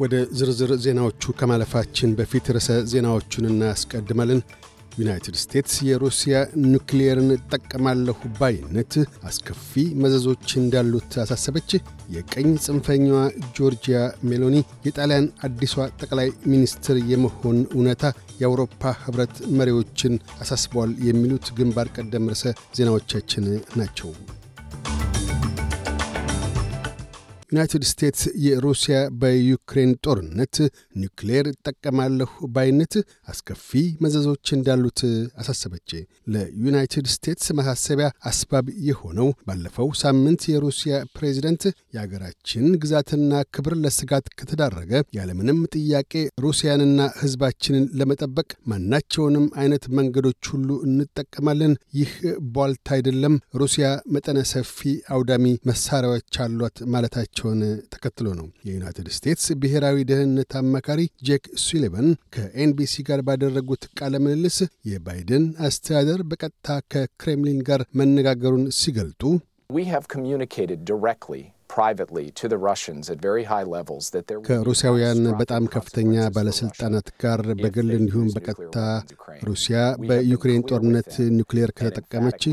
ወደ ዝርዝር ዜናዎቹ ከማለፋችን በፊት ርዕሰ ዜናዎቹን እናስቀድማለን። ዩናይትድ ስቴትስ የሩሲያ ኑክሊየርን እጠቀማለሁ ባይነት አስከፊ መዘዞች እንዳሉት አሳሰበች። የቀኝ ጽንፈኛዋ ጆርጂያ ሜሎኒ የጣሊያን አዲሷ ጠቅላይ ሚኒስትር የመሆን እውነታ የአውሮፓ ኅብረት መሪዎችን አሳስበዋል። የሚሉት ግንባር ቀደም ርዕሰ ዜናዎቻችን ናቸው። ዩናይትድ ስቴትስ የሩሲያ በዩክሬን ጦርነት ኒውክሌር እጠቀማለሁ ባይነት አስከፊ መዘዞች እንዳሉት አሳሰበች። ለዩናይትድ ስቴትስ ማሳሰቢያ አስባብ የሆነው ባለፈው ሳምንት የሩሲያ ፕሬዚደንት የአገራችን ግዛትና ክብር ለስጋት ከተዳረገ ያለምንም ጥያቄ ሩሲያንና ሕዝባችንን ለመጠበቅ ማናቸውንም አይነት መንገዶች ሁሉ እንጠቀማለን። ይህ ቧልት አይደለም። ሩሲያ መጠነ ሰፊ አውዳሚ መሳሪያዎች አሏት ማለታቸውን ተከትሎ ነው። የዩናይትድ ስቴትስ ብሔራዊ ደህንነት አማካሪ ጄክ ሱሊቨን ከኤንቢሲ ጋር ባደረጉት ቃለ ምልልስ የባይደን አስተዳደር በቀጥታ ከክሬምሊን ጋር መነጋገሩን ሲገልጡ ከሩሲያውያን በጣም ከፍተኛ ባለሥልጣናት ጋር በግል እንዲሁም በቀጥታ ሩሲያ በዩክሬን ጦርነት ኒውክሌር ከተጠቀመች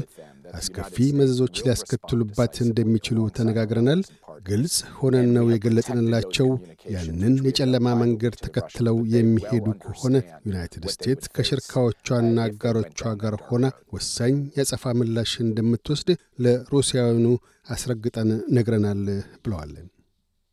አስከፊ መዘዞች ሊያስከትሉባት እንደሚችሉ ተነጋግረናል። ግልጽ ሆነን ነው የገለጽንላቸው። ያንን የጨለማ መንገድ ተከትለው የሚሄዱ ከሆነ ዩናይትድ ስቴትስ ከሽርካዎቿና አጋሮቿ ጋር ሆና ወሳኝ የጸፋ ምላሽ እንደምትወስድ ለሩሲያውያኑ አስረግጠን ነግረናል ብለዋል።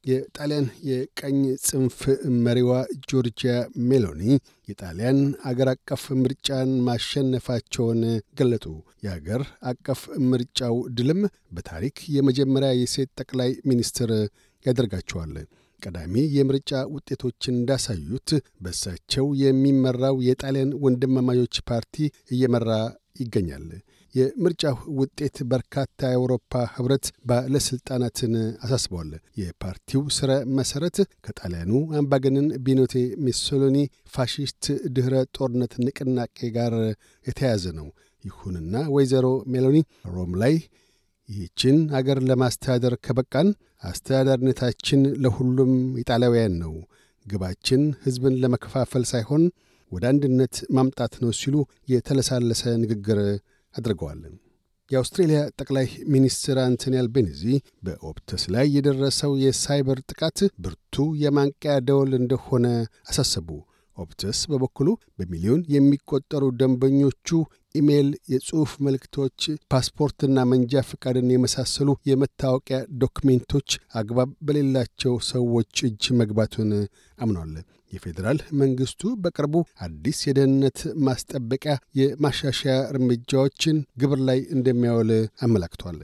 የጣሊያን የቀኝ ጽንፍ መሪዋ ጆርጂያ ሜሎኒ የጣሊያን አገር አቀፍ ምርጫን ማሸነፋቸውን ገለጡ። የአገር አቀፍ ምርጫው ድልም በታሪክ የመጀመሪያ የሴት ጠቅላይ ሚኒስትር ያደርጋቸዋል። ቀዳሚ የምርጫ ውጤቶች እንዳሳዩት በእሳቸው የሚመራው የጣሊያን ወንድማማቾች ፓርቲ እየመራ ይገኛል። የምርጫው ውጤት በርካታ የአውሮፓ ኅብረት ባለሥልጣናትን አሳስበዋል። የፓርቲው ሥረ መሠረት ከጣሊያኑ አምባገነን ቤኒቶ ሙሶሊኒ ፋሺስት ድኅረ ጦርነት ንቅናቄ ጋር የተያያዘ ነው። ይሁንና ወይዘሮ ሜሎኒ ሮም ላይ ይህችን አገር ለማስተዳደር ከበቃን አስተዳዳሪነታችን ለሁሉም ኢጣሊያውያን ነው፣ ግባችን ሕዝብን ለመከፋፈል ሳይሆን ወደ አንድነት ማምጣት ነው ሲሉ የተለሳለሰ ንግግር አድርገዋል። የአውስትሬልያ ጠቅላይ ሚኒስትር አንቶኒ አልቤኒዚ በኦፕተስ ላይ የደረሰው የሳይበር ጥቃት ብርቱ የማንቂያ ደወል እንደሆነ አሳሰቡ። ኦፕተስ በበኩሉ በሚሊዮን የሚቆጠሩ ደንበኞቹ ኢሜይል፣ የጽሑፍ መልእክቶች፣ ፓስፖርትና መንጃ ፈቃድን የመሳሰሉ የመታወቂያ ዶክሜንቶች አግባብ በሌላቸው ሰዎች እጅ መግባቱን አምኗል። የፌዴራል መንግሥቱ በቅርቡ አዲስ የደህንነት ማስጠበቂያ የማሻሻያ እርምጃዎችን ግብር ላይ እንደሚያውል አመላክቷል።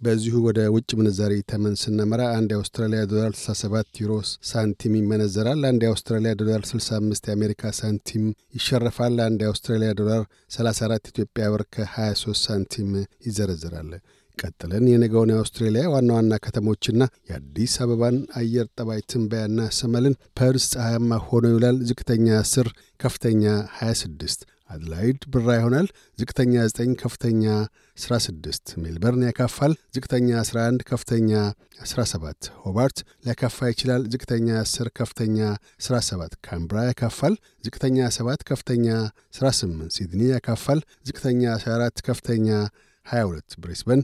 በዚሁ ወደ ውጭ ምንዛሪ ተመን ስነመራ አንድ የአውስትራሊያ ዶላር 67 ዩሮ ሳንቲም ይመነዘራል። አንድ የአውስትራሊያ ዶላር 65 የአሜሪካ ሳንቲም ይሸረፋል። አንድ የአውስትራሊያ ዶላር 34 ኢትዮጵያ ብር ከ23 ሳንቲም ይዘረዝራል። ቀጥለን የነገውን የአውስትሬሊያ ዋና ዋና ከተሞችና የአዲስ አበባን አየር ጠባይ ትንበያ እናሰማለን። ፐርስ ፀሐያማ ሆኖ ይውላል። ዝቅተኛ 10፣ ከፍተኛ 26። አድላይድ ብራ ይሆናል። ዝቅተኛ 9፣ ከፍተኛ 16። ሜልበርን ያካፋል። ዝቅተኛ 11፣ ከፍተኛ 17። ሆባርት ሊያካፋ ይችላል። ዝቅተኛ 10፣ ከፍተኛ 17። ካምብራ ያካፋል። ዝቅተኛ 7፣ ከፍተኛ 18። ሲድኒ ያካፋል። ዝቅተኛ 14፣ ከፍተኛ 22። ብሬስበን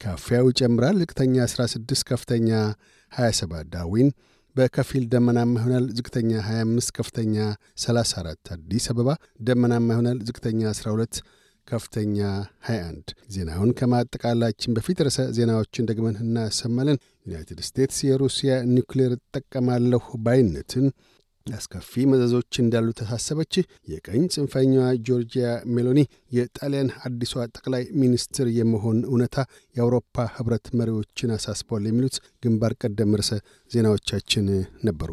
ካፊያው ይጨምራል። ዝቅተኛ 16 ከፍተኛ 27። ዳርዊን በከፊል ደመናማ ይሆናል። ዝቅተኛ 25 ከፍተኛ 34። አዲስ አበባ ደመናማ ይሆናል። ዝቅተኛ 12 ከፍተኛ 21። ዜናውን ከማጠቃላችን በፊት ርዕሰ ዜናዎችን ደግመን እናሰማለን። ዩናይትድ ስቴትስ የሩሲያ ኒውክሌር እጠቀማለሁ ባይነትን አስከፊ መዘዞች እንዳሉ ተሳሰበች። የቀኝ ጽንፈኛዋ ጆርጂያ ሜሎኒ የጣሊያን አዲሷ ጠቅላይ ሚኒስትር የመሆን እውነታ የአውሮፓ ሕብረት መሪዎችን አሳስበዋል። የሚሉት ግንባር ቀደም ርዕሰ ዜናዎቻችን ነበሩ።